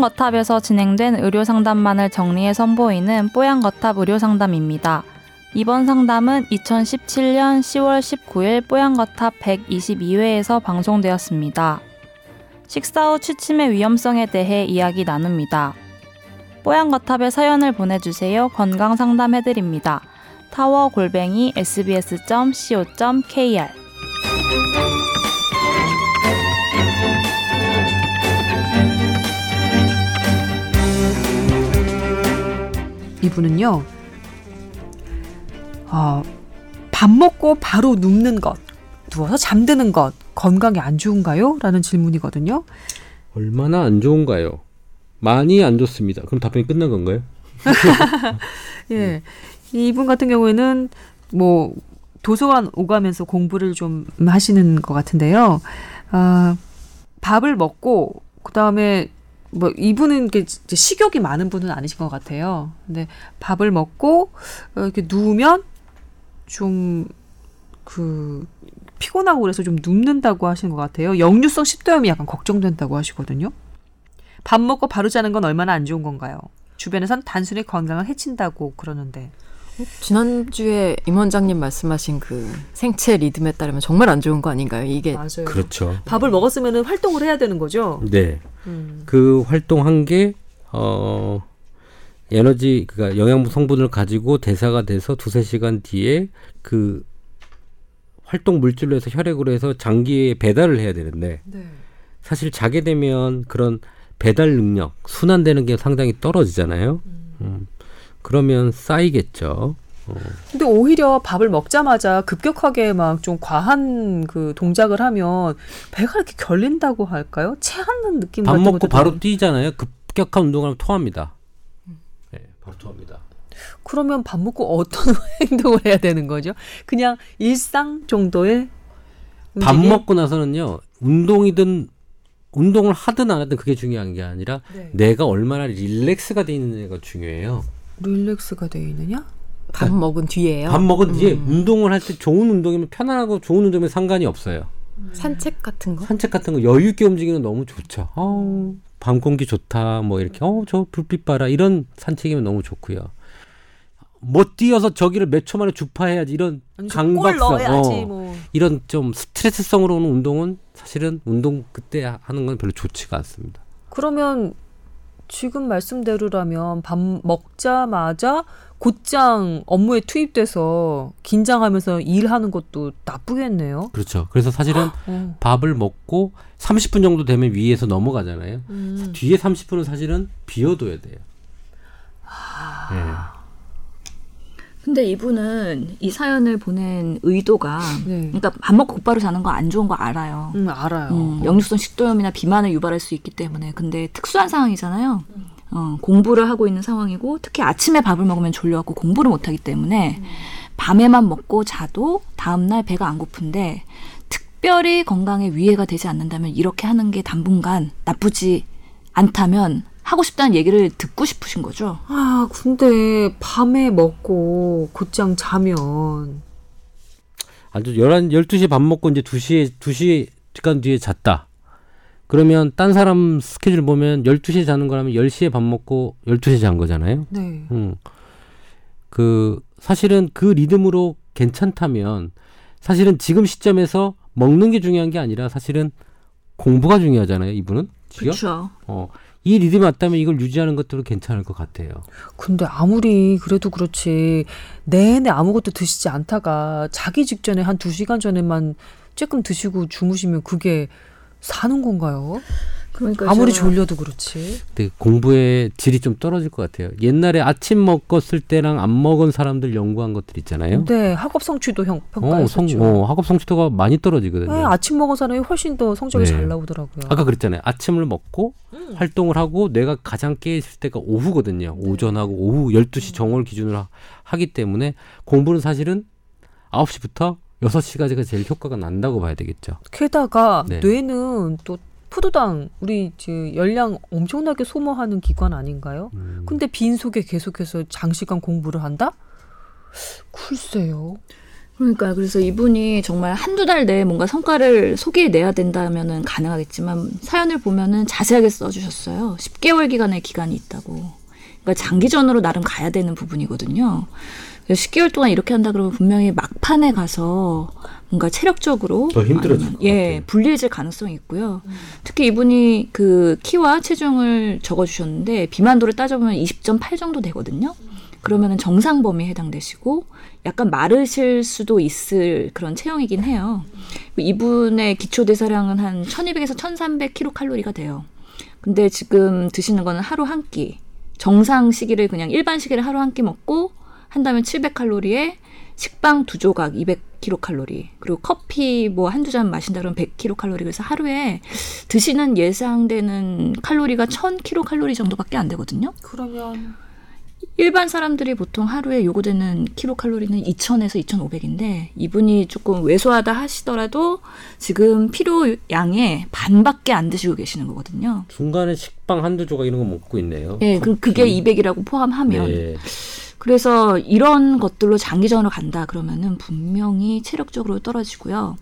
뽀얀거탑에서 진행된 의료 상담만을 정리해 선보이는 뽀얀거탑 의료 상담입니다. 이번 상담은 2017년 10월 19일 뽀얀거탑 122회에서 방송되었습니다. 식사 후 취침의 위험성에 대해 이야기 나눕니다. 뽀얀거탑에 사연을 보내주세요. 건강 상담해드립니다. 타워 골뱅이 sbs.co.kr 이분은요, 어, 밥 먹고 바로 눕는 것, 누워서 잠드는 것, 건강에 안 좋은가요? 라는 질문이거든요. 얼마나 안 좋은가요? 많이 안 좋습니다. 그럼 답변이 끝난 건가요? 예. 이분 같은 경우에는 뭐 도서관 오가면서 공부를 좀 하시는 것 같은데요. 아, 밥을 먹고 그다음에 뭐 이분은 이렇게 식욕이 많은 분은 아니신 것 같아요. 근데 밥을 먹고 어, 이렇게 누우면 좀 그 피곤하고 그래서 좀 눕는다고 하시는 것 같아요. 역류성 식도염이 약간 걱정된다고 하시거든요. 밥 먹고 바로 자는 건 얼마나 안 좋은 건가요? 주변에선 단순히 건강을 해친다고 그러는데. 지난주에 임 원장님 말씀하신 그 생체 리듬에 따르면 정말 안 좋은 거 아닌가요? 이게 맞아요. 그렇죠. 밥을 먹었으면 활동을 해야 되는 거죠. 네. 음. 그 활동한 게, 어, 에너지, 그니까 영양분 성분을 가지고 대사가 돼서 두세 시간 뒤에 그 활동 물질로 해서 혈액으로 해서 장기에 배달을 해야 되는데 네. 사실 자게 되면 그런 배달 능력, 순환되는 게 상당히 떨어지잖아요. 음. 그러면 쌓이겠죠. 어. 근데 오히려 밥을 먹자마자 급격하게 막 좀 과한 그 동작을 하면 배가 이렇게 결린다고 할까요? 체하는 느낌 밥 먹고 바로 좀- 뛰잖아요. 급격한 운동을 하면 토합니다. 네, 바로 토합니다. 그러면 밥 먹고 어떤 행동을 해야 되는 거죠? 그냥 일상 정도의 밥 움직임? 먹고 나서는요, 운동이든 운동을 하든 안 하든 그게 중요한 게 아니라 네. 내가 얼마나 릴렉스가 돼 있느냐가 중요해요. 릴렉스가 돼 있느냐? 밥 먹은 뒤에요. 밥 먹은 뒤에 음. 운동을 할 때 좋은 운동이면 편안하고 좋은 운동이면 상관이 없어요. 산책 같은 거. 산책 같은 거 여유 있게 움직이는 거 너무 좋죠. 어우, 밤 공기 좋다. 뭐 이렇게 어 저 불빛 봐라. 이런 산책이면 너무 좋고요. 뭐 뛰어서 저기를 몇 초 만에 주파해야지 이런 골 강박성 어, 뭐. 이런 좀 스트레스성으로 오는 운동은 사실은 운동 그때 하는 건 별로 좋지가 않습니다. 그러면 지금 말씀대로라면 밥 먹자마자 곧장 업무에 투입돼서 긴장하면서 일하는 것도 나쁘겠네요. 그렇죠. 그래서 사실은 어. 밥을 먹고 30분 정도 되면 위에서 넘어가잖아요. 음. 뒤에 30분은 사실은 비워둬야 돼요. 아. 근데 이분은 이 사연을 보낸 의도가 네. 그러니까 밥 먹고 곧바로 자는 거 안 좋은 거 알아요. 음, 알아요. 음, 역류성 식도염이나 비만을 유발할 수 있기 때문에 근데 특수한 상황이잖아요. 어, 공부를 하고 있는 상황이고 특히 아침에 밥을 먹으면 졸려갖고 공부를 못하기 때문에 밤에만 먹고 자도 다음날 배가 안 고픈데 특별히 건강에 위해가 되지 않는다면 이렇게 하는 게 당분간 나쁘지 않다면 하고 싶다는 얘기를 듣고 싶으신 거죠. 아, 근데 밤에 먹고 곧장 자면 아주 11, 12시에 밥 먹고 이제 2시에, 2시간 뒤에 잤다. 그러면 딴 사람 스케줄 보면 12시에 자는 거라면 10시에 밥 먹고 12시에 잔 거잖아요. 네. 음. 그, 사실은 그 리듬으로 괜찮다면 사실은 지금 시점에서 먹는 게 중요한 게 아니라 사실은 공부가 중요하잖아요, 이분은. 지금? 그렇죠. 어. 이 리듬이 맞다면 이걸 유지하는 것도 괜찮을 것 같아요. 근데 아무리 그래도 그렇지 내내 아무것도 드시지 않다가 자기 직전에 한 두 시간 전에만 조금 드시고 주무시면 그게 사는 건가요? 그러니까 아무리 졸려도 그렇지. 근데 공부의 질이 좀 떨어질 것 같아요. 옛날에 아침 먹었을 때랑 안 먹은 사람들 연구한 것들 있잖아요. 네, 학업 성취도 형 어, 성, 평가했었죠. 어, 학업 성취도가 많이 떨어지거든요. 네, 아침 먹은 사람이 훨씬 더 성적이 네. 잘 나오더라고요. 아까 그랬잖아요. 아침을 먹고 음. 활동을 하고 내가 가장 깨 있을 때가 오후거든요. 네. 오전하고 오후 12시 정오를 기준으로 하, 하기 때문에 공부는 사실은 9시부터 6시까지가 제일 효과가 난다고 봐야 되겠죠. 게다가 네. 뇌는 또 포도당 우리 저 열량 엄청나게 소모하는 기관 아닌가요? 음, 근데 빈속에 계속해서 장시간 공부를 한다? 글쎄요. 그러니까 그래서 이분이 정말 한두 달 내에 뭔가 성과를 소개해내야 된다면은 가능하겠지만 사연을 보면은 자세하게 써주셨어요. 10개월 기간의 기간이 있다고. 그러니까 장기전으로 나름 가야 되는 부분이거든요. 그래서 10개월 동안 이렇게 한다 그러면 분명히 막판에 가서 뭔가 체력적으로 더 힘들어질 아니면, 것 예, 같아요. 불리해질 가능성이 있고요. 특히 이분이 그 키와 체중을 적어 주셨는데 비만도를 따져보면 20.8 정도 되거든요. 그러면은 정상 범위에 해당되시고 약간 마르실 수도 있을 그런 체형이긴 해요. 이분의 기초 대사량은 한 1200에서 1300 킬로칼로리가 돼요. 근데 지금 드시는 거는 하루 한 끼. 정상 시기를 그냥 일반 시기를 하루 한 끼 먹고 한다면 700칼로리에 식빵 두 조각 200킬로칼로리 그리고 커피 뭐 한두 잔 마신다 그러면 100킬로칼로리 그래서 하루에 드시는 예상되는 칼로리가 1000킬로칼로리 정도밖에 안 되거든요. 그러면 일반 사람들이 보통 하루에 요구되는 킬로칼로리는 2,000에서 2,500인데 이분이 조금 왜소하다 하시더라도 지금 필요 양의 반밖에 안 드시고 계시는 거거든요. 중간에 식빵 한두 조각 이런 거 먹고 있네요. 예, 그럼 그게 커피. 200이라고 포함하면 네. 그래서 이런 것들로 장기전으로 간다 그러면은 분명히 체력적으로 떨어지고요.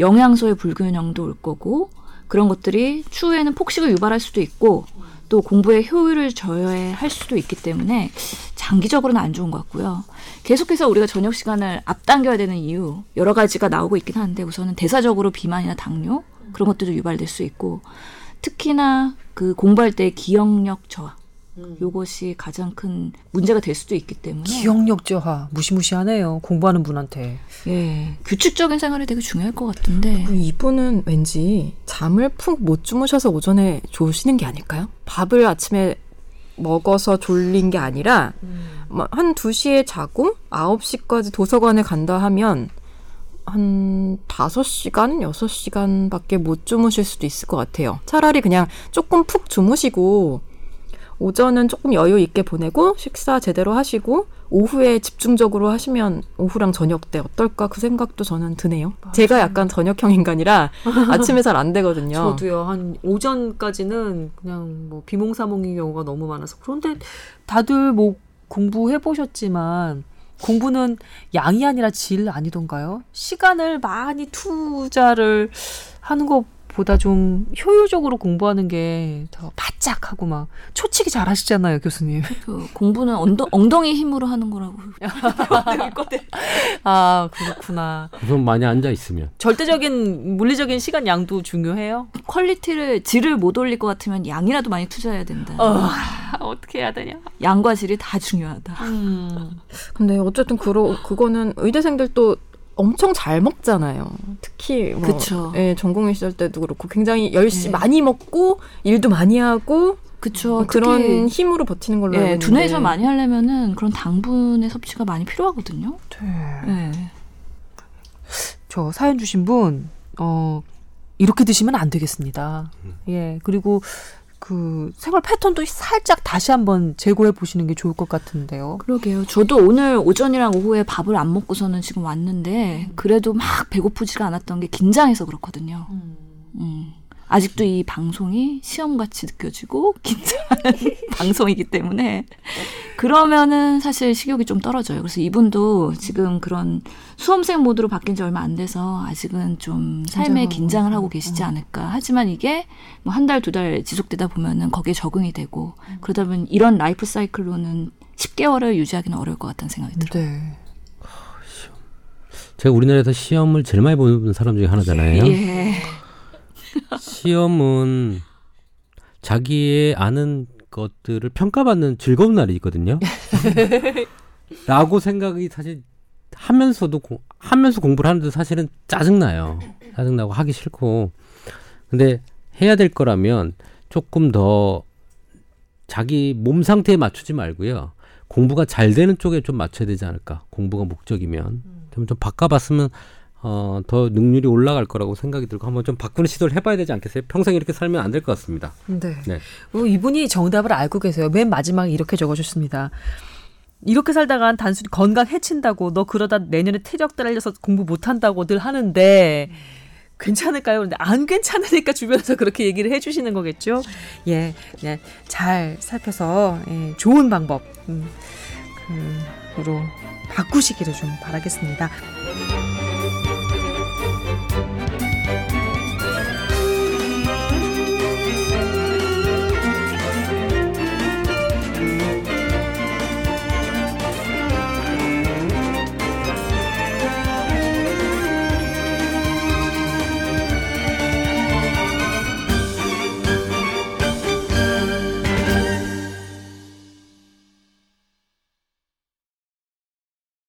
영양소의 불균형도 올 거고 그런 것들이 추후에는 폭식을 유발할 수도 있고 또 공부의 효율을 저해할 수도 있기 때문에 장기적으로는 안 좋은 것 같고요. 계속해서 우리가 저녁 시간을 앞당겨야 되는 이유 여러 가지가 나오고 있긴 한데 우선은 대사적으로 비만이나 당뇨 그런 것들도 유발될 수 있고 특히나 그 공부할 때 기억력 저하 요것이 가장 큰 문제가 될 수도 있기 때문에 기억력 저하 무시무시하네요. 공부하는 분한테. 예 규칙적인 생활이 되게 중요할 것 같은데 그리고 이분은 왠지 잠을 푹 못 주무셔서 오전에 좋으시는 게 아닐까요? 밥을 아침에 먹어서 졸린 게 아니라 뭐한 2시에 자고 9시까지 도서관에 간다 하면 한 5시간, 6시간밖에 못 주무실 수도 있을 것 같아요. 차라리 그냥 조금 푹 주무시고 오전은 조금 여유 있게 보내고 식사 제대로 하시고 오후에 집중적으로 하시면 오후랑 저녁 때 어떨까 그 생각도 저는 드네요. 제가 약간 저녁형 인간이라 아침에 잘 안 되거든요. 저도요. 한 오전까지는 그냥 뭐 비몽사몽인 경우가 너무 많아서 그런데 다들 뭐 공부해 보셨지만 공부는 양이 아니라 질 아니던가요? 시간을 많이 투자를 하는 것 보다 좀 효율적으로 공부하는 게 더 바짝 하고 막 초치기 잘 하시잖아요, 교수님. 그 공부는 엉덩, 엉덩이 힘으로 하는 거라고 아, 그렇구나. 우선 많이 앉아 있으면 절대적인 물리적인 시간 양도 중요해요. quality를 질을 못 올릴 것 같으면 양이라도 많이 투자해야 된다. 어, 어떻게 해야 되냐? 양과 질이 다 중요하다. 음. 근데 어쨌든 그러, 그거는 의대생들도 엄청 잘 먹잖아요. 특히 뭐 그쵸. 예, 전공의 시절 때도 그렇고 굉장히 열심히 네. 많이 먹고 일도 많이 하고 그쵸. 뭐 그런 힘으로 버티는 걸로 예, 두뇌에서 많이 하려면은 그런 당분의 섭취가 많이 필요하거든요. 네. 예. 저 사연 주신 분, 어, 이렇게 드시면 안 되겠습니다. 예, 그리고 그 생활 패턴도 살짝 다시 한번 재고해 보시는 게 좋을 것 같은데요. 그러게요. 저도 오늘 오전이랑 오후에 밥을 안 먹고서는 지금 왔는데 그래도 막 배고프지가 않았던 게 긴장해서 그렇거든요. 음. 아직도 이 방송이 시험같이 느껴지고 긴장하는 방송이기 때문에 그러면은 사실 식욕이 좀 떨어져요. 그래서 이분도 지금 그런 수험생 모드로 바뀐 지 얼마 안 돼서 아직은 좀 삶에. 긴장을 하고 계시지 않을까. 하지만 이게 뭐 한 달, 두 달 지속되다 보면은 거기에 적응이 되고 그러다 보면 이런 라이프 사이클로는 10개월을 유지하기는 어려울 것 같다는 생각이 들어요. 네. 제가 우리나라에서 시험을 제일 많이 보는 사람 중에 하나잖아요. 예. 시험은 자기의 아는 것들을 평가받는 즐거운 날이 있거든요. 라고 생각이 사실 하면서도 고- 하면서 공부를 하는데 사실은 짜증나요. 짜증나고 하기 싫고. 근데 해야 될 거라면 조금 더 자기 몸 상태에 맞추지 말고요. 공부가 잘 되는 쪽에 좀 맞춰야 되지 않을까. 공부가 목적이면. 좀, 좀 바꿔봤으면 어, 더 능률이 올라갈 거라고 생각이 들고 한번 좀 바꾸는 시도를 해봐야 되지 않겠어요? 평생 이렇게 살면 안 될 것 같습니다. 네. 네. 어, 이분이 정답을 알고 계세요. 맨 마지막에 이렇게 적어주셨습니다. 이렇게 살다간 단순히 건강 해친다고 너 그러다 내년에 퇴적 달려서 공부 못한다고 늘 하는데 괜찮을까요? 근데 안 괜찮으니까 주변에서 그렇게 얘기를 해주시는 거겠죠? 예, 그냥 잘 살펴서 예, 좋은 방법 음, 그로 바꾸시기를 좀 바라겠습니다.